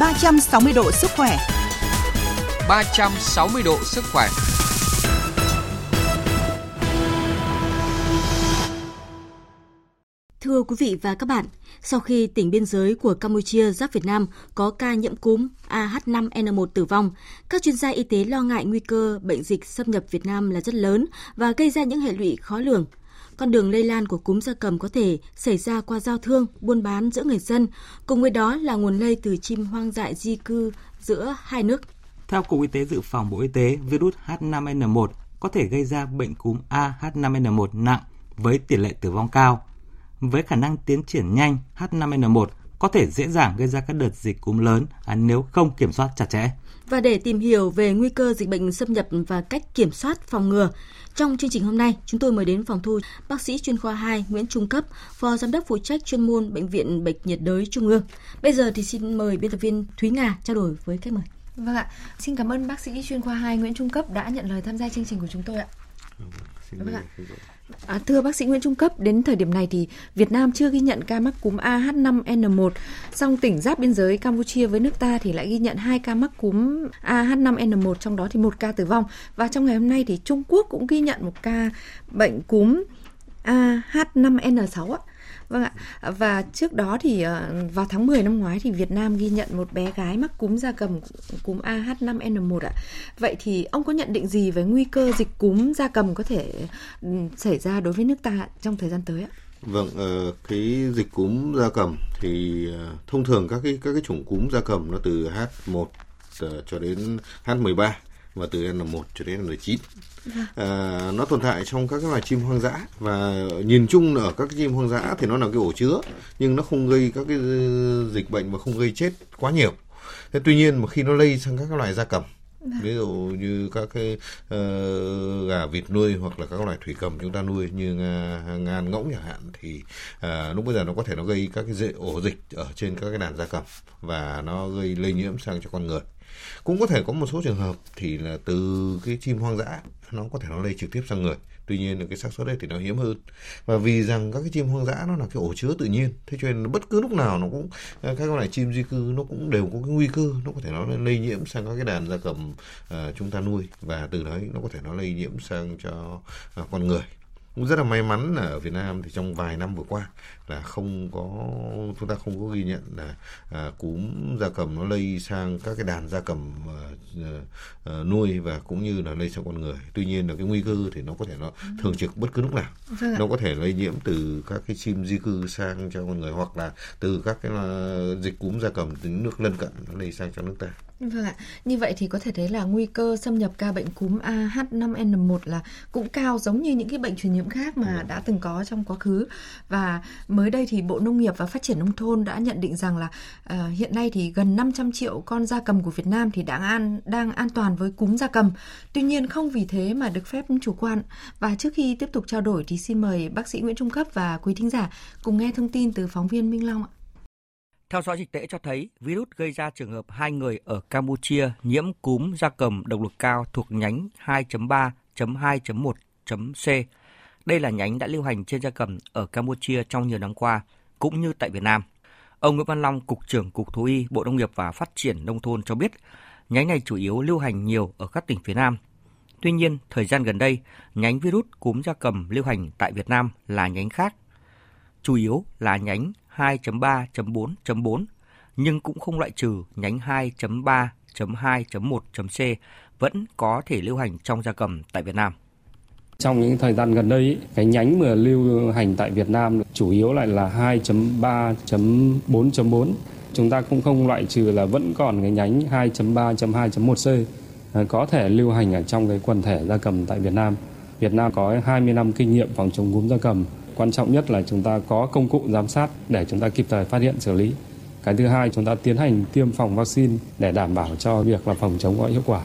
360 độ sức khỏe. 360 độ sức khỏe. Thưa quý vị và các bạn, sau khi tỉnh biên giới của Campuchia giáp Việt Nam có ca nhiễm cúm AH5N1 tử vong, các chuyên gia y tế lo ngại nguy cơ bệnh dịch xâm nhập Việt Nam là rất lớn và gây ra những hệ lụy khó lường. Con đường lây lan của cúm gia cầm có thể xảy ra qua giao thương, buôn bán giữa người dân, cùng với đó là nguồn lây từ chim hoang dại di cư giữa hai nước. Theo Cục Y tế Dự phòng Bộ Y tế, virus H5N1 có thể gây ra bệnh cúm AH5N1 nặng với tỷ lệ tử vong cao. Với khả năng tiến triển nhanh, H5N1 có thể dễ dàng gây ra các đợt dịch cúm lớn nếu không kiểm soát chặt chẽ. Và để tìm hiểu về nguy cơ dịch bệnh xâm nhập và cách kiểm soát phòng ngừa, trong chương trình hôm nay, chúng tôi mời đến phòng thu bác sĩ chuyên khoa 2 Nguyễn Trung Cấp, phó giám đốc phụ trách chuyên môn Bệnh viện Bệnh nhiệt đới Trung ương. Bây giờ thì xin mời biên tập viên Thúy Nga trao đổi với khách mời. Vâng ạ, xin cảm ơn bác sĩ chuyên khoa 2 Nguyễn Trung Cấp đã nhận lời tham gia chương trình của chúng tôi ạ. Vâng ạ. À, thưa bác sĩ Nguyễn Trung Cấp, đến thời điểm này thì Việt Nam chưa ghi nhận ca mắc cúm AH5N1, song tỉnh giáp biên giới Campuchia với nước ta thì lại ghi nhận hai ca mắc cúm AH5N1, trong đó thì một ca tử vong. Và trong ngày hôm nay thì Trung Quốc cũng ghi nhận một ca bệnh cúm AH5N6 ạ. Vâng ạ. Và trước đó thì ờ, vào tháng 10 năm ngoái thì Việt Nam ghi nhận một bé gái mắc cúm da cầm cúm AH5N1 ạ. Vậy thì ông có nhận định gì về nguy cơ dịch cúm da cầm có thể ừ, xảy ra đối với nước ta trong thời gian tới ạ? Vâng, ờ, cái dịch cúm da cầm thì ờ, thông thường các cái các cái chủng cúm da cầm nó từ H1 cho đến H13 và từ N1 cho đến N9. À, nó tồn tại trong các cái loài chim hoang dã và nhìn chung ở các chim hoang dã thì nó là cái ổ chứa nhưng nó không gây các cái dịch bệnh và không gây chết quá nhiều. Thế tuy nhiên mà khi nó lây sang các cái loài gia cầm ví dụ như các cái uh, gà vịt nuôi hoặc là các loài thủy cầm chúng ta nuôi như uh, ngan ngỗng chẳng hạn thì uh, lúc bây giờ nó có thể nó gây các cái dễ ổ dịch ở trên các cái đàn gia cầm và nó gây lây nhiễm sang cho con người. Cũng có thể có một số trường hợp thì là từ cái chim hoang dã nó có thể nó lây trực tiếp sang người tuy nhiên là cái xác suất đấy thì nó hiếm hơn. Và vì rằng các cái chim hoang dã nó là cái ổ chứa tự nhiên thế cho nên bất cứ lúc nào nó cũng các con này chim di cư nó cũng đều có cái nguy cơ nó có thể nó lây nhiễm sang các cái đàn gia cầm uh, chúng ta nuôi. Và từ đấy nó có thể nó lây nhiễm sang cho uh, con người. Cũng rất là may mắn là ở Việt Nam thì trong vài năm vừa qua là không có chúng ta không có ghi nhận là à, cúm gia cầm nó lây sang các cái đàn gia cầm à, à, nuôi và cũng như là lây sang con người. Tuy nhiên là cái nguy cơ thì nó có thể nó thường trực bất cứ lúc nào. Vâng nó có thể lây nhiễm từ các cái chim di cư sang cho con người hoặc là từ các cái uh, dịch cúm gia cầm từ nước lân cận nó lây sang cho nước ta. Vâng ạ. Như vậy thì có thể thấy là nguy cơ xâm nhập ca bệnh cúm AH5N1 là cũng cao giống như những cái bệnh truyền nhiễm khác mà đã từng có trong quá khứ. Và mới đây thì Bộ Nông nghiệp và Phát triển nông thôn đã nhận định rằng là uh, hiện nay thì gần 500 triệu con gia cầm của Việt Nam thì đang an đang an toàn với cúm gia cầm. Tuy nhiên không vì thế mà được phép chủ quan. Và trước khi tiếp tục trao đổi thì xin mời bác sĩ Nguyễn Trung Cấp và quý thính giả cùng nghe thông tin từ phóng viên Minh Long ạ. Theo dõi dịch tễ cho thấy, virus gây ra trường hợp hai người ở Campuchia nhiễm cúm gia cầm độc lực cao thuộc nhánh 2.3.2.1.c. Đây là nhánh đã lưu hành trên gia cầm ở Campuchia trong nhiều năm qua, cũng như tại Việt Nam. Ông Nguyễn Văn Long, Cục trưởng Cục Thú y, Bộ Nông nghiệp và Phát triển Nông thôn cho biết, nhánh này chủ yếu lưu hành nhiều ở các tỉnh phía Nam. Tuy nhiên, thời gian gần đây, nhánh virus cúm gia cầm lưu hành tại Việt Nam là nhánh khác. Chủ yếu là nhánh 2.3.4.4 nhưng cũng không loại trừ nhánh 2.3.2.1.c vẫn có thể lưu hành trong gia cầm tại Việt Nam. Trong những thời gian gần đây, cái nhánh mà lưu hành tại Việt Nam chủ yếu lại là 2.3.4.4. Chúng ta cũng không loại trừ là vẫn còn cái nhánh 2.3.2.1c à, có thể lưu hành ở trong cái quần thể gia cầm tại Việt Nam. Việt Nam có 20 năm kinh nghiệm phòng chống cúm gia cầm quan trọng nhất là chúng ta có công cụ giám sát để chúng ta kịp thời phát hiện xử lý cái thứ hai chúng ta tiến hành tiêm phòng vaccine để đảm bảo cho việc là phòng chống có hiệu quả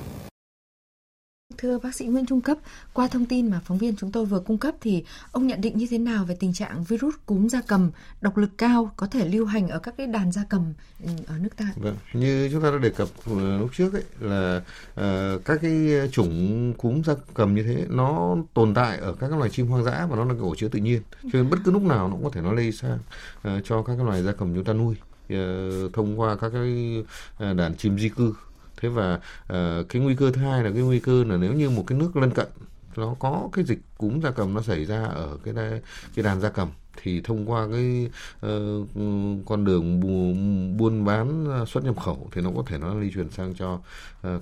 Thưa bác sĩ Nguyễn Trung Cấp, qua thông tin mà phóng viên chúng tôi vừa cung cấp thì ông nhận định như thế nào về tình trạng virus cúm gia cầm độc lực cao có thể lưu hành ở các cái đàn gia cầm ừ, ở nước ta? Vâng, như chúng ta đã đề cập ừ, lúc trước ấy là uh, các cái chủng cúm gia cầm như thế nó tồn tại ở các loài chim hoang dã và nó là cái ổ chứa tự nhiên. Cho nên bất cứ lúc nào nó cũng có thể nó lây sang uh, cho các cái loài gia cầm chúng ta nuôi ờ, thông qua các cái đàn chim di cư thế và ờ, cái nguy cơ thứ hai là cái nguy cơ là nếu như một cái nước lân cận nó có cái dịch cúm gia cầm nó xảy ra ở cái đàn, cái đàn gia cầm thì thông qua cái uh, con đường buôn bán ờ, xuất nhập khẩu thì nó có thể nó lây truyền sang cho uh,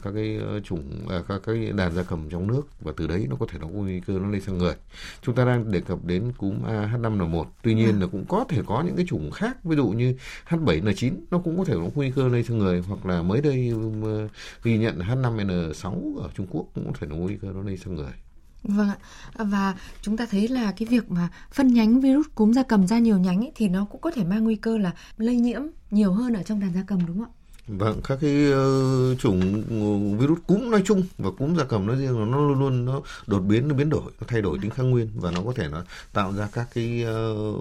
các cái chủng uh, các cái đàn gia cầm trong nước và từ đấy nó có thể nó có nguy cơ nó lây sang người. Chúng ta đang đề cập đến cúm AH5N1. Tuy nhiên là cũng có thể có những cái chủng khác ví dụ như H7N9 nó cũng có thể có nguy cơ lây sang người hoặc là mới đây uh, ghi nhận H5N6 ở Trung Quốc cũng có thể nó nguy cơ nó lây sang người. Vâng ạ. Và chúng ta thấy là cái việc mà phân nhánh virus cúm gia cầm ra nhiều nhánh ấy, thì nó cũng có thể mang nguy cơ là lây nhiễm nhiều hơn ở trong đàn gia cầm đúng không ạ? Vâng, các cái uh, chủng ờ, virus cúm nói chung và cúm gia cầm nói riêng là nó luôn luôn nó đột biến nó biến đổi, nó thay đổi tính kháng nguyên và nó có thể nó tạo ra các cái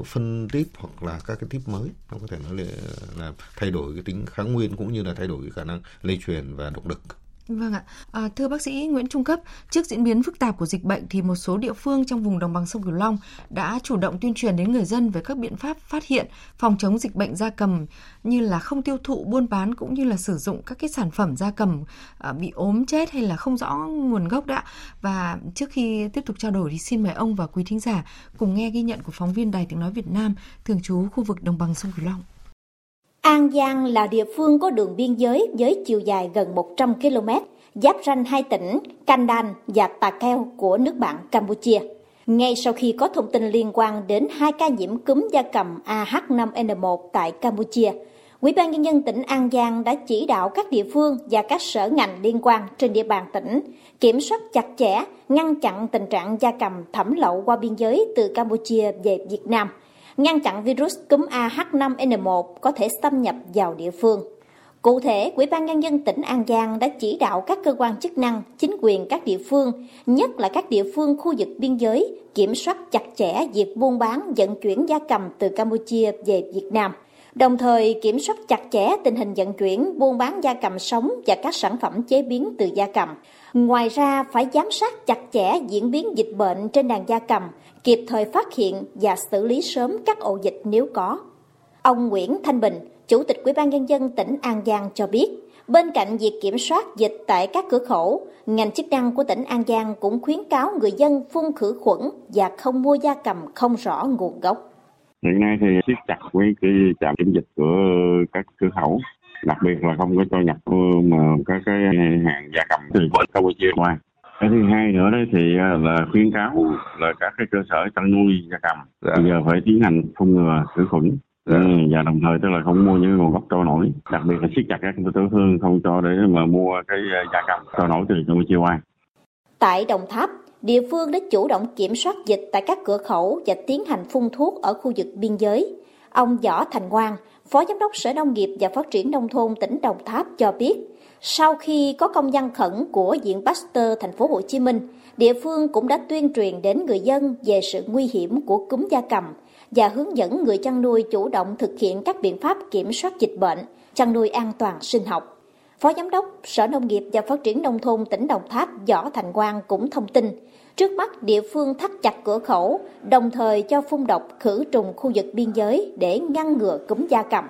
uh, phân tiếp hoặc là các cái tiếp mới, nó có thể nó là, là thay đổi cái tính kháng nguyên cũng như là thay đổi cái khả năng lây truyền và độc lực. Vâng ạ. À, thưa bác sĩ Nguyễn Trung Cấp, trước diễn biến phức tạp của dịch bệnh thì một số địa phương trong vùng đồng bằng sông Cửu Long đã chủ động tuyên truyền đến người dân về các biện pháp phát hiện, phòng chống dịch bệnh gia cầm như là không tiêu thụ, buôn bán cũng như là sử dụng các cái sản phẩm gia cầm à, bị ốm chết hay là không rõ nguồn gốc đã. Và trước khi tiếp tục trao đổi thì xin mời ông và quý thính giả cùng nghe ghi nhận của phóng viên Đài Tiếng nói Việt Nam thường trú khu vực đồng bằng sông Cửu Long. An Giang là địa phương có đường biên giới với chiều dài gần 100 km, giáp ranh hai tỉnh Kandan và Tà Keo của nước bạn Campuchia. Ngay sau khi có thông tin liên quan đến hai ca nhiễm cúm da cầm AH5N1 tại Campuchia, Ủy ban Nhân dân tỉnh An Giang đã chỉ đạo các địa phương và các sở ngành liên quan trên địa bàn tỉnh kiểm soát chặt chẽ, ngăn chặn tình trạng da cầm thẩm lậu qua biên giới từ Campuchia về Việt Nam – ngăn chặn virus cúm AH5N1 có thể xâm nhập vào địa phương. Cụ thể, Ủy ban Nhân dân tỉnh An Giang đã chỉ đạo các cơ quan chức năng, chính quyền các địa phương, nhất là các địa phương khu vực biên giới, kiểm soát chặt chẽ việc buôn bán, vận chuyển gia cầm từ Campuchia về Việt Nam, đồng thời kiểm soát chặt chẽ tình hình vận chuyển, buôn bán gia cầm sống và các sản phẩm chế biến từ gia cầm. Ngoài ra, phải giám sát chặt chẽ diễn biến dịch bệnh trên đàn gia cầm, kịp thời phát hiện và xử lý sớm các ổ dịch nếu có. Ông Nguyễn Thanh Bình, Chủ tịch Ủy ban nhân dân tỉnh An Giang cho biết, bên cạnh việc kiểm soát dịch tại các cửa khẩu, ngành chức năng của tỉnh An Giang cũng khuyến cáo người dân phun khử khuẩn và không mua gia cầm không rõ nguồn gốc. Hiện nay thì siết chặt với cái trạm kiểm dịch của các cửa khẩu, đặc biệt là không có cho nhập ờ, mà các cái hàng gia cầm từ Campuchia qua cái thứ hai nữa đấy thì à, là khuyến cáo là các cái cơ sở chăn nuôi gia cầm dạ. bây giờ phải tiến hành phun ngừa khử khuẩn dạ. Ừ, và đồng thời tức là không mua những nguồn gốc trôi nổi đặc biệt là siết chặt các tiểu thương không cho để mà mua cái à, gia cầm trôi nổi từ Campuchia qua tại Đồng Tháp địa phương đã chủ động kiểm soát dịch tại các cửa khẩu và tiến hành phun thuốc ở khu vực biên giới ông Võ Thành Quang Phó Giám đốc Sở Nông nghiệp và Phát triển Nông thôn tỉnh Đồng Tháp cho biết sau khi có công văn khẩn của Viện Pasteur thành phố Hồ Chí Minh, địa phương cũng đã tuyên truyền đến người dân về sự nguy hiểm của cúm gia cầm và hướng dẫn người chăn nuôi chủ động thực hiện các biện pháp kiểm soát dịch bệnh, chăn nuôi an toàn sinh học. Phó Giám đốc Sở Nông nghiệp và Phát triển Nông thôn tỉnh Đồng Tháp Võ Thành Quang cũng thông tin, trước mắt địa phương thắt chặt cửa khẩu, đồng thời cho phun độc khử trùng khu vực biên giới để ngăn ngừa cúm gia cầm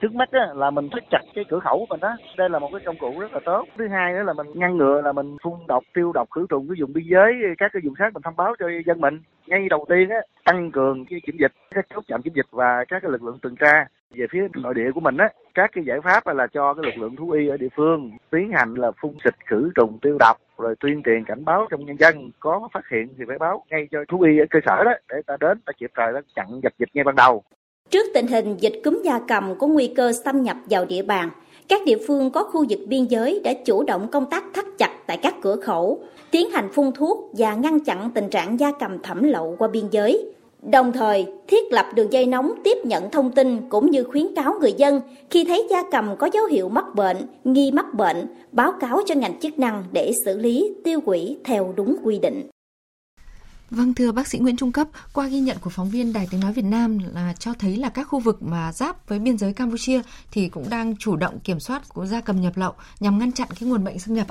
trước mắt á, là mình thắt chặt cái cửa khẩu của mình đó đây là một cái công cụ rất là tốt. Thứ hai nữa là mình ngăn ngừa là mình phun độc tiêu độc khử trùng cái vùng biên giới các cái vùng khác mình thông báo cho dân mình. Ngay đầu tiên á tăng cường cái kiểm dịch các chốt chạm kiểm dịch và các cái lực lượng tuần tra. Về phía nội địa của mình á các cái giải pháp là cho cái lực lượng thú y ở địa phương tiến hành là phun xịt khử trùng tiêu độc rồi tuyên truyền cảnh báo trong nhân dân. Có phát hiện thì phải báo ngay cho thú y ở cơ sở đó để ta đến ta kịp thời ta chặn dập dịch ngay ban đầu. Trước tình hình dịch cúm gia cầm có nguy cơ xâm nhập vào địa bàn, các địa phương có khu vực biên giới đã chủ động công tác thắt chặt tại các cửa khẩu, tiến hành phun thuốc và ngăn chặn tình trạng gia cầm thẩm lậu qua biên giới. Đồng thời, thiết lập đường dây nóng tiếp nhận thông tin cũng như khuyến cáo người dân khi thấy gia cầm có dấu hiệu mắc bệnh, nghi mắc bệnh, báo cáo cho ngành chức năng để xử lý, tiêu hủy theo đúng quy định. Vâng thưa bác sĩ Nguyễn Trung Cấp, qua ghi nhận của phóng viên Đài Tiếng nói Việt Nam là cho thấy là các khu vực mà giáp với biên giới Campuchia thì cũng đang chủ động kiểm soát của gia cầm nhập lậu nhằm ngăn chặn cái nguồn bệnh xâm nhập.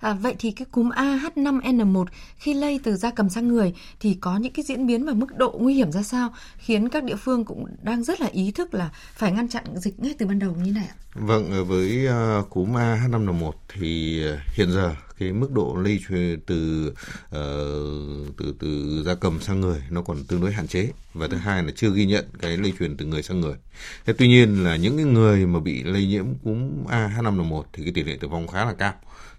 À, vậy thì cái cúm AH5N1 khi lây từ gia cầm sang người thì có những cái diễn biến và mức độ nguy hiểm ra sao khiến các địa phương cũng đang rất là ý thức là phải ngăn chặn dịch ngay từ ban đầu như này ạ? Vâng, với uh, cúm AH5N1 thì uh, hiện giờ cái mức độ lây truyền từ uh, từ từ gia cầm sang người nó còn tương đối hạn chế và thứ hai là chưa ghi nhận cái lây truyền từ người sang người. Thế tuy nhiên là những cái người mà bị lây nhiễm cúm AH5N1 thì cái tỷ lệ tử vong khá là cao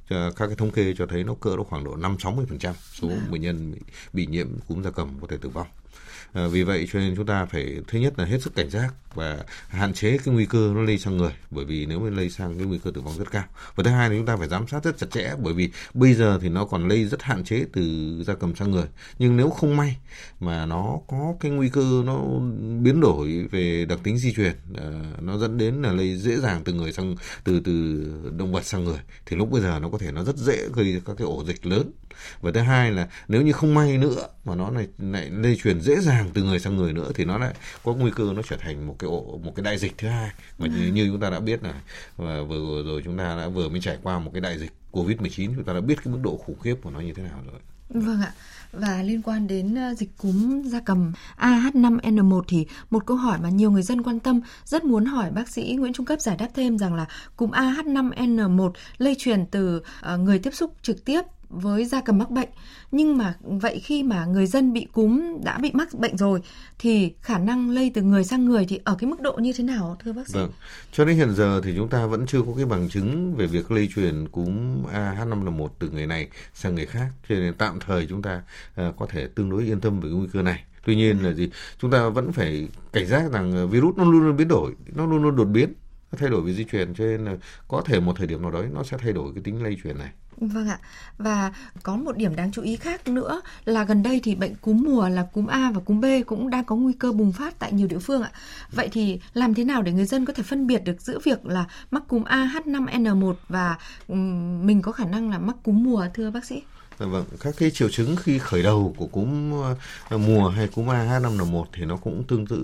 các cái thống kê cho thấy nó cỡ nó khoảng độ 5-60% số bệnh nhân bị, bị nhiễm cúm gia cầm có thể tử vong. À, vì vậy cho nên chúng ta phải thứ nhất là hết sức cảnh giác và hạn chế cái nguy cơ nó lây sang người, bởi vì nếu mà lây sang cái nguy cơ tử vong rất cao. Và thứ hai là chúng ta phải giám sát rất chặt chẽ, bởi vì bây giờ thì nó còn lây rất hạn chế từ gia cầm sang người. Nhưng nếu không may mà nó có cái nguy cơ nó biến đổi về đặc tính di truyền ờ, nó dẫn đến là lây dễ dàng từ người sang, từ từ động vật sang người, thì lúc bây giờ nó có thể nó rất dễ gây các cái ổ dịch lớn. Và thứ hai là nếu như không may nữa mà nó lại lại lây truyền dễ dàng từ người sang người nữa, thì nó lại có nguy cơ nó trở thành một cái ổ một cái đại dịch thứ hai. Mà như, như chúng ta đã biết là và vừa rồi chúng ta đã vừa mới trải qua một cái đại dịch covid 19 chúng ta đã biết cái mức độ khủng khiếp của nó như thế nào rồi. Vâng ạ. Và liên quan đến ờ, dịch cúm gia cầm AH5N1 thì một câu hỏi mà nhiều người dân quan tâm rất muốn hỏi bác sĩ Nguyễn Trung Cấp giải đáp thêm rằng là cúm AH5N1 lây truyền từ ờ, người tiếp xúc trực tiếp với da cầm mắc bệnh nhưng mà vậy khi mà người dân bị cúm đã bị mắc bệnh rồi thì khả năng lây từ người sang người thì ở cái mức độ như thế nào thưa bác sĩ? Vâng. Cho đến hiện giờ thì chúng ta vẫn chưa có cái bằng chứng về việc lây truyền cúm AH5N1 từ người này sang người khác cho nên tạm thời chúng ta uh, có thể tương đối yên tâm về nguy cơ này. Tuy nhiên là gì? Chúng ta vẫn phải cảnh giác rằng ờ, virus nó luôn luôn biến đổi, nó luôn luôn đột biến, nó thay đổi về di truyền cho nên là có thể một thời điểm nào đó nó sẽ thay đổi cái tính lây truyền này. Vâng ạ. Và có một điểm đáng chú ý khác nữa là gần đây thì bệnh cúm mùa là cúm A và cúm B cũng đang có nguy cơ bùng phát tại nhiều địa phương ạ. Vậy thì làm thế nào để người dân có thể phân biệt được giữa việc là mắc cúm A H5N1 và mình có khả năng là mắc cúm mùa, thưa bác sĩ? Dạ vâng, các cái triệu chứng khi khởi đầu của cúm ờ, mùa hay cúm AH5N1 thì nó cũng tương tự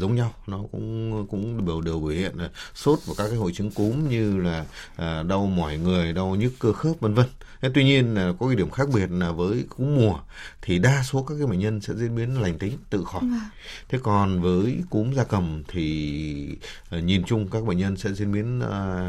giống nhau, nó cũng cũng đều đều biểu hiện là sốt và các cái hội chứng cúm như là à, đau mỏi người, đau nhức cơ khớp vân vân. Tuy nhiên là có cái điểm khác biệt là với cúm mùa thì đa số các cái bệnh nhân sẽ diễn biến lành tính tự khỏi. Ừ. Thế còn với cúm gia cầm thì uh, nhìn chung các bệnh nhân sẽ diễn biến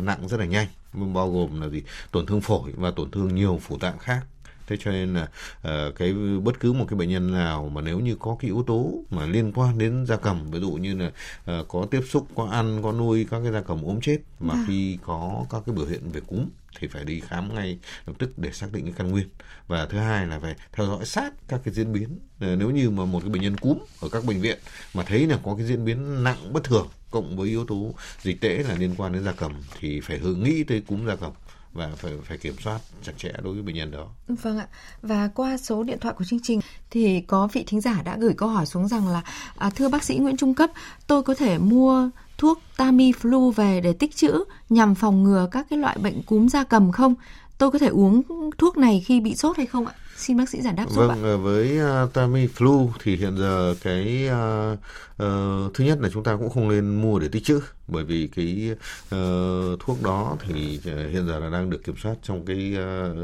nặng rất là nhanh bao gồm là gì tổn thương phổi và tổn thương nhiều phủ tạng khác thế cho nên là uh, cái bất cứ một cái bệnh nhân nào mà nếu như có cái yếu tố mà liên quan đến gia cầm ví dụ như là uh, có tiếp xúc có ăn có nuôi các cái gia cầm ốm chết mà à. khi có các cái biểu hiện về cúm thì phải đi khám ngay lập tức để xác định cái căn nguyên. Và thứ hai là phải theo dõi sát các cái diễn biến. Ờ, nếu như mà một cái bệnh nhân cúm ở các bệnh viện mà thấy là có cái diễn biến nặng bất thường cộng với yếu tố dịch tễ là liên quan đến gia cầm thì phải hướng nghĩ tới cúm gia cầm và phải phải kiểm soát chặt chẽ đối với bệnh nhân đó. Vâng ạ. Và qua số điện thoại của chương trình thì có vị thính giả đã gửi câu hỏi xuống rằng là à, thưa bác sĩ Nguyễn Trung cấp, tôi có thể mua thuốc Tamiflu về để tích trữ nhằm phòng ngừa các cái loại bệnh cúm da cầm không? Tôi có thể uống thuốc này khi bị sốt hay không ạ? Xin bác sĩ giải đáp giúp vâng, ạ. với uh, Tamiflu thì hiện giờ cái uh, uh, thứ nhất là chúng ta cũng không nên mua để tích trữ bởi vì cái uh, thuốc đó thì hiện giờ là đang được kiểm soát trong cái, uh,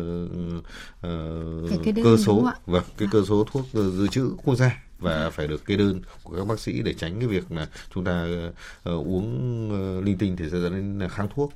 uh, cái cơ số và cái à. cơ số thuốc dự trữ quốc gia và phải được kê đơn của các bác sĩ để tránh cái việc là chúng ta uh, uống uh, linh tinh thì sẽ dẫn đến là kháng thuốc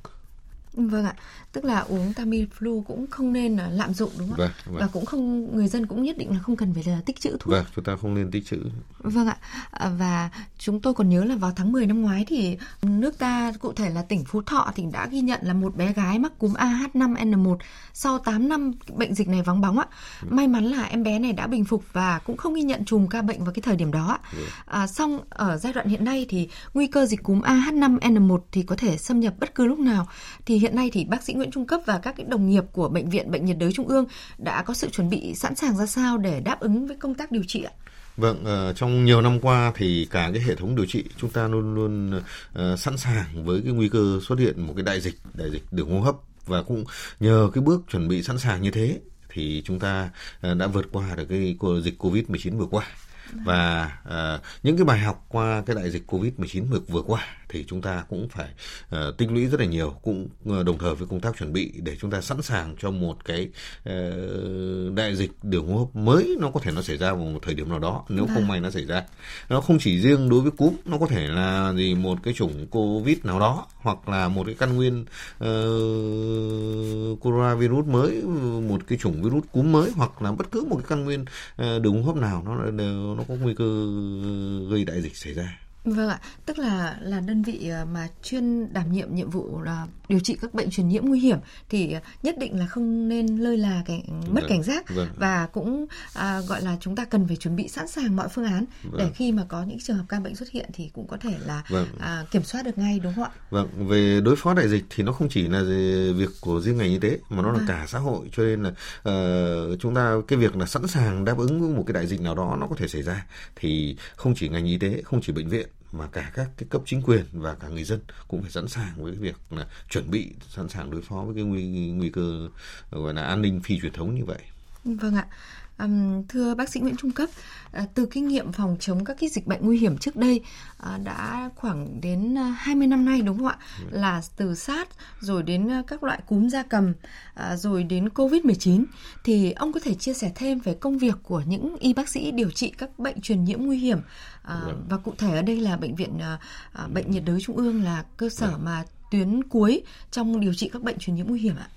Vâng ạ, tức là uống Tamiflu cũng không nên là lạm dụng đúng không vâng, ạ? Vâng. Và cũng không người dân cũng nhất định là không cần phải là tích trữ thuốc. Vâng, chúng ta không nên tích trữ. Vâng ạ. À, và chúng tôi còn nhớ là vào tháng 10 năm ngoái thì nước ta cụ thể là tỉnh Phú Thọ thì đã ghi nhận là một bé gái mắc cúm AH5N1 sau 8 năm bệnh dịch này vắng bóng ạ. Ừ. May mắn là em bé này đã bình phục và cũng không ghi nhận chùm ca bệnh vào cái thời điểm đó. Ừ. À, xong ở giai đoạn hiện nay thì nguy cơ dịch cúm AH5N1 thì có thể xâm nhập bất cứ lúc nào. Thì hiện nay thì bác sĩ Nguyễn Trung Cấp và các cái đồng nghiệp của bệnh viện Bệnh nhiệt đới Trung ương đã có sự chuẩn bị sẵn sàng ra sao để đáp ứng với công tác điều trị ạ? Vâng, uh, trong nhiều năm qua thì cả cái hệ thống điều trị chúng ta luôn luôn uh, sẵn sàng với cái nguy cơ xuất hiện một cái đại dịch, đại dịch đường hô hấp và cũng nhờ cái bước chuẩn bị sẵn sàng như thế thì chúng ta ờ, đã vượt qua được cái dịch Covid-19 vừa qua và uh, những cái bài học qua cái đại dịch Covid-19 vừa qua thì chúng ta cũng phải uh, tích lũy rất là nhiều cũng uh, đồng thời với công tác chuẩn bị để chúng ta sẵn sàng cho một cái uh, đại dịch đường hô hấp mới nó có thể nó xảy ra vào một thời điểm nào đó nếu không vâng. may nó xảy ra nó không chỉ riêng đối với cúm nó có thể là gì một cái chủng covid nào đó hoặc là một cái căn nguyên uh, coronavirus mới một cái chủng virus cúm mới hoặc là bất cứ một cái căn nguyên uh, đường hô hấp nào nó nó có nguy cơ gây đại dịch xảy ra Vâng ạ, tức là là đơn vị ờ, mà chuyên đảm nhiệm nhiệm vụ là điều trị các bệnh truyền nhiễm nguy hiểm thì nhất định là không nên lơi là cảnh mất vâng, cảnh giác vâng. và cũng à, gọi là chúng ta cần phải chuẩn bị sẵn sàng mọi phương án vâng. để khi mà có những trường hợp ca bệnh xuất hiện thì cũng có thể là vâng. à, kiểm soát được ngay đúng không ạ? Vâng, về đối phó đại dịch thì nó không chỉ là việc của riêng ngành y tế mà nó là vâng. cả xã hội cho nên là uh, chúng ta cái việc là sẵn sàng đáp ứng với một cái đại dịch nào đó nó có thể xảy ra thì không chỉ ngành y tế, không chỉ bệnh viện mà cả các cái cấp chính quyền và cả người dân cũng phải sẵn sàng với việc là chuẩn bị, sẵn sàng đối phó với cái nguy nguy cơ gọi là an ninh phi truyền thống như vậy. Vâng ạ. Um, thưa bác sĩ Nguyễn Trung Cấp, uh, từ kinh nghiệm phòng chống các cái dịch bệnh nguy hiểm trước đây uh, đã khoảng đến 20 năm nay đúng không ạ? Ừ. Là từ SARS rồi đến các loại cúm gia cầm uh, rồi đến Covid-19 thì ông có thể chia sẻ thêm về công việc của những y bác sĩ điều trị các bệnh truyền nhiễm nguy hiểm uh, và cụ thể ở đây là bệnh viện uh, bệnh nhiệt đới trung ương là cơ sở mà tuyến cuối trong điều trị các bệnh truyền nhiễm nguy hiểm ạ?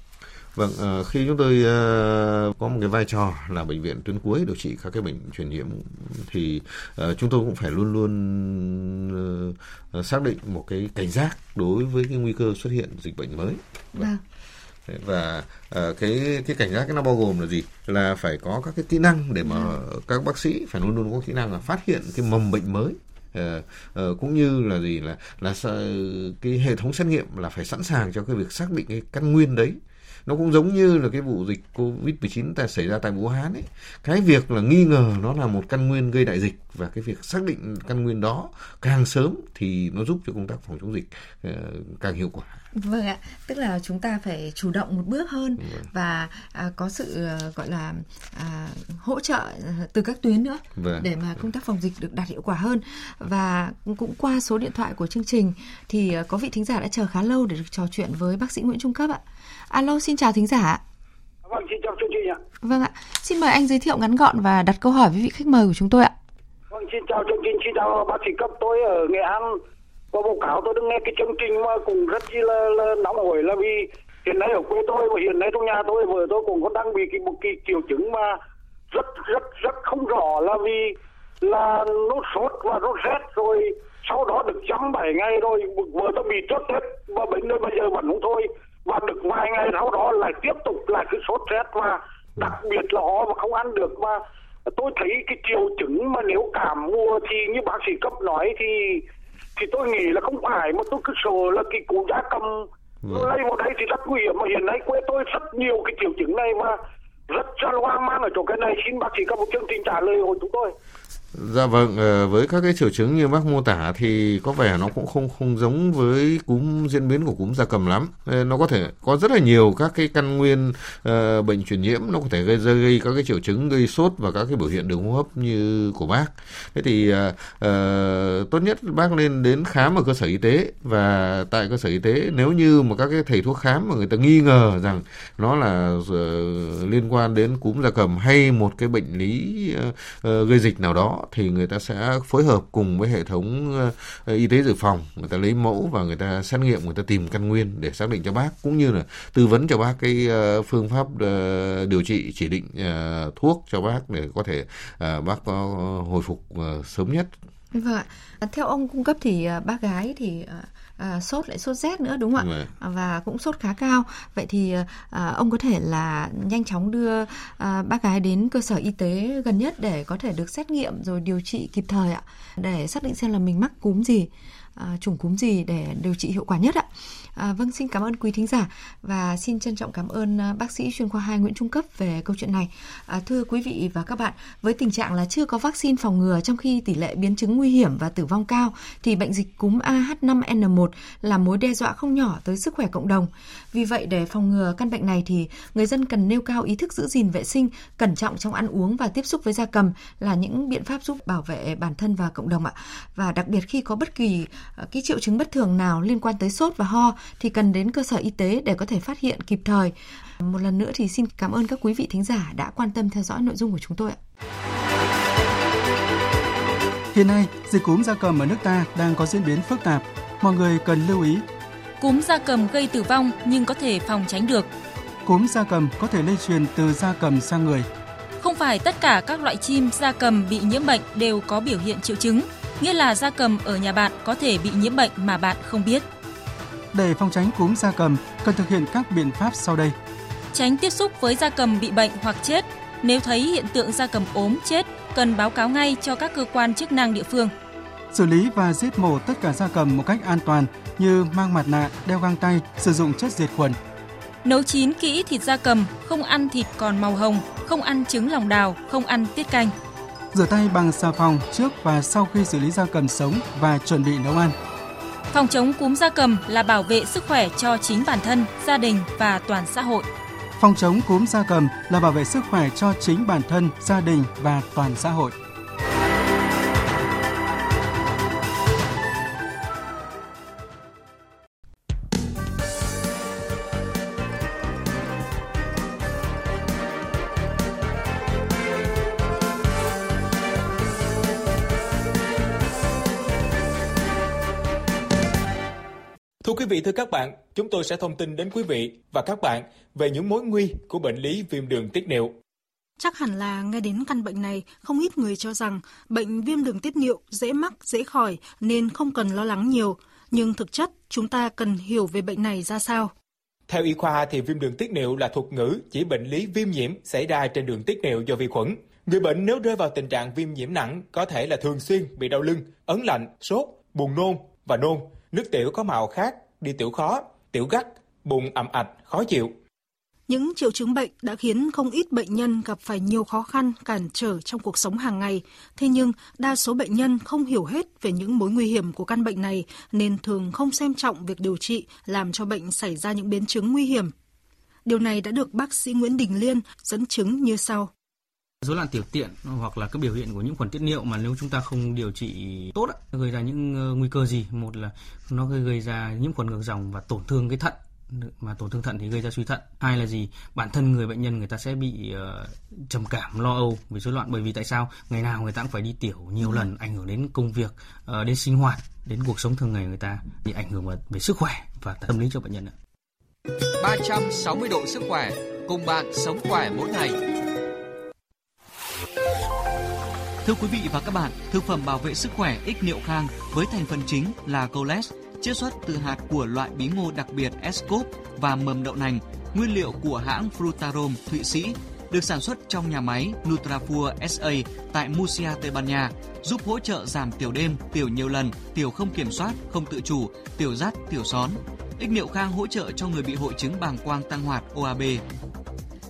Vâng, uh, khi chúng tôi uh, có một cái vai trò là bệnh viện tuyến cuối điều trị các cái bệnh truyền nhiễm thì uh, chúng tôi cũng phải luôn luôn xác định một cái cảnh giác đối với cái nguy cơ xuất hiện dịch bệnh mới. Vâng. Và uh, cái cái cảnh giác nó bao gồm là gì? Là phải có các cái kỹ năng để mà vâng. các bác sĩ phải luôn luôn có kỹ năng là phát hiện cái mầm bệnh mới Uh, uh, cũng như là gì là là cái hệ thống xét nghiệm là phải sẵn sàng cho cái việc xác định cái căn nguyên đấy nó cũng giống như là cái vụ dịch covid 19 ta xảy ra tại vũ hán ấy. Cái việc là nghi ngờ nó là một căn nguyên gây đại dịch và cái việc xác định căn nguyên đó càng sớm thì nó giúp cho công tác phòng chống dịch uh, càng hiệu quả Vâng ạ, tức là chúng ta phải chủ động một bước hơn vâng. và à, có sự à, gọi là à, hỗ trợ à, từ các tuyến nữa vâng. để mà công tác phòng dịch được đạt hiệu quả hơn và cũng qua số điện thoại của chương trình thì có vị thính giả đã chờ khá lâu để được trò chuyện với bác sĩ Nguyễn Trung Cấp ạ. Alo, xin chào thính giả. Vâng, xin chào chương trình ạ. Vâng ạ, xin mời anh giới thiệu ngắn gọn và đặt câu hỏi với vị khách mời của chúng tôi ạ. Vâng, xin chào chương trình, xin chào bác sĩ Cấp. Tôi ở Nghệ An. Có báo cáo tôi đang nghe cái chương trình mà cũng rất chi là, là nóng hổi là vì hiện nay ở quê tôi và hiện nay trong nhà tôi vợ tôi cũng có đang bị cái một cái triệu chứng mà rất rất rất không rõ là vì là nốt sốt và nốt rét rồi sau đó được chấm bảy ngày rồi vợ tôi bị trước hết và bệnh nơi bây giờ vẫn không thôi. Và được vài ngày sau đó lại tiếp tục lại cứ sốt rét và đặc biệt là ho mà không ăn được. Mà tôi thấy cái triệu chứng mà nếu cảm mùa thì như bác sĩ cấp nói thì thì tôi nghĩ là không phải mà tôi cứ sợ là cái cú giá cầm vâng. lây vào đây thì rất nguy hiểm. Mà hiện nay quê tôi rất nhiều cái triệu chứng này mà rất hoang mang ở chỗ cái này. Xin bác sĩ có một chương trình trả lời của chúng tôi Dạ vâng, ờ, với các cái triệu chứng như bác mô tả thì có vẻ nó cũng không không giống với cúm diễn biến của cúm gia cầm lắm. Ờ, nó có thể có rất là nhiều các cái căn nguyên uh, bệnh truyền nhiễm nó có thể gây gây các cái triệu chứng gây sốt và các cái biểu hiện đường hô hấp như của bác. Thế thì uh, uh, tốt nhất bác nên đến khám ở cơ sở y tế và tại cơ sở y tế nếu như mà các cái thầy thuốc khám mà người ta nghi ngờ rằng nó là uh, liên quan đến cúm gia cầm hay một cái bệnh lý uh, uh, gây dịch nào đó thì người ta sẽ phối hợp cùng với hệ thống ờ, y tế dự phòng, người ta lấy mẫu và người ta xét nghiệm, người ta tìm căn nguyên để xác định cho bác, cũng như là tư vấn cho bác cái ờ, phương pháp ờ, điều trị chỉ định thuốc cho bác để có thể bác có hồi phục sớm nhất Vâng ạ. Theo ông cung cấp thì bác gái thì à, sốt lại sốt rét nữa đúng không ạ? Vâng. Và cũng sốt khá cao. Vậy thì à, ông có thể là nhanh chóng đưa à, bác gái đến cơ sở y tế gần nhất để có thể được xét nghiệm rồi điều trị kịp thời ạ, để xác định xem là mình mắc cúm gì. à, chủng cúm gì để điều trị hiệu quả nhất ạ. À, vâng, xin cảm ơn quý thính giả và xin trân trọng cảm ơn à, bác sĩ chuyên khoa 2 Nguyễn Trung Cấp về câu chuyện này. À, thưa quý vị và các bạn, với tình trạng là chưa có vaccine phòng ngừa trong khi tỷ lệ biến chứng nguy hiểm và tử vong cao, thì bệnh dịch cúm AH5N1 là mối đe dọa không nhỏ tới sức khỏe cộng đồng. Vì vậy, để phòng ngừa căn bệnh này thì người dân cần nêu cao ý thức giữ gìn vệ sinh, cẩn trọng trong ăn uống và tiếp xúc với gia cầm là những biện pháp giúp bảo vệ bản thân và cộng đồng ạ. Và đặc biệt khi có bất kỳ à, cái triệu chứng bất thường nào liên quan tới sốt và ho thì cần đến cơ sở y tế để có thể phát hiện kịp thời. Một lần nữa thì xin cảm ơn các quý vị thính giả đã quan tâm theo dõi nội dung của chúng tôi ạ. Hiện nay, dịch cúm gia cầm ở nước ta đang có diễn biến phức tạp. Mọi người cần lưu ý. Cúm gia cầm gây tử vong nhưng có thể phòng tránh được. Cúm gia cầm có thể lây truyền từ gia cầm sang người. Không phải tất cả các loại chim gia cầm bị nhiễm bệnh đều có biểu hiện triệu chứng, nghĩa là gia cầm ở nhà bạn có thể bị nhiễm bệnh mà bạn không biết. Để phòng tránh cúm gia cầm, cần thực hiện các biện pháp sau đây. Tránh tiếp xúc với gia cầm bị bệnh hoặc chết. Nếu thấy hiện tượng gia cầm ốm, chết, cần báo cáo ngay cho các cơ quan chức năng địa phương. Xử lý và giết mổ tất cả gia cầm một cách an toàn như mang mặt nạ, đeo găng tay, sử dụng chất diệt khuẩn. Nấu chín kỹ thịt gia cầm, không ăn thịt còn màu hồng, không ăn trứng lòng đào, không ăn tiết canh. Rửa tay bằng xà phòng trước và sau khi xử lý gia cầm sống và chuẩn bị nấu ăn. Phòng chống cúm gia cầm là bảo vệ sức khỏe cho chính bản thân, gia đình và toàn xã hội. Phòng chống cúm gia cầm là bảo vệ sức khỏe cho chính bản thân, gia đình và toàn xã hội. Quý vị, thưa các bạn, chúng tôi sẽ thông tin đến quý vị và các bạn về những mối nguy của bệnh lý viêm đường tiết niệu. Chắc hẳn là nghe đến căn bệnh này, không ít người cho rằng bệnh viêm đường tiết niệu dễ mắc, dễ khỏi nên không cần lo lắng nhiều. Nhưng thực chất, chúng ta cần hiểu về bệnh này ra sao. Theo y khoa thì viêm đường tiết niệu là thuật ngữ chỉ bệnh lý viêm nhiễm xảy ra trên đường tiết niệu do vi khuẩn. Người bệnh nếu rơi vào tình trạng viêm nhiễm nặng có thể là thường xuyên bị đau lưng, ấn lạnh, sốt, buồn nôn và nôn, nước tiểu có màu khác, đi tiểu khó, tiểu gắt, bụng ẩm ạch, khó chịu. Những triệu chứng bệnh đã khiến không ít bệnh nhân gặp phải nhiều khó khăn, cản trở trong cuộc sống hàng ngày. Thế nhưng, đa số bệnh nhân không hiểu hết về những mối nguy hiểm của căn bệnh này nên thường không xem trọng việc điều trị làm cho bệnh xảy ra những biến chứng nguy hiểm. Điều này đã được bác sĩ Nguyễn Đình Liên dẫn chứng như sau. Rối loạn tiểu tiện hoặc là các biểu hiện của những khuẩn tiết niệu mà nếu chúng ta không điều trị tốt gây ra những ờ, nguy cơ gì? Một là nó gây ra nhiễm khuẩn ngược dòng và tổn thương cái thận mà tổn thương thận thì gây ra suy thận. Hai là gì? Bản thân người bệnh nhân người ta sẽ bị uh, trầm cảm, lo âu vì rối loạn bởi vì tại sao? Ngày nào người ta cũng phải đi tiểu nhiều ừ. lần ảnh hưởng đến công việc, uh, đến sinh hoạt, đến cuộc sống thường ngày người ta thì ảnh hưởng về, về sức khỏe và tâm lý cho bệnh nhân. 360 độ sức khỏe cùng bạn sống khỏe mỗi ngày. Thưa quý vị và các bạn, thực phẩm bảo vệ sức khỏe ích niệu khang với thành phần chính là coles, chiết xuất từ hạt của loại bí ngô đặc biệt Escop và mầm đậu nành, nguyên liệu của hãng Frutarom Thụy Sĩ, được sản xuất trong nhà máy Nutrafur SA tại Murcia, Tây Ban Nha, giúp hỗ trợ giảm tiểu đêm, tiểu nhiều lần, tiểu không kiểm soát, không tự chủ, tiểu rắt, tiểu són. Ích niệu khang hỗ trợ cho người bị hội chứng bàng quang tăng hoạt OAB.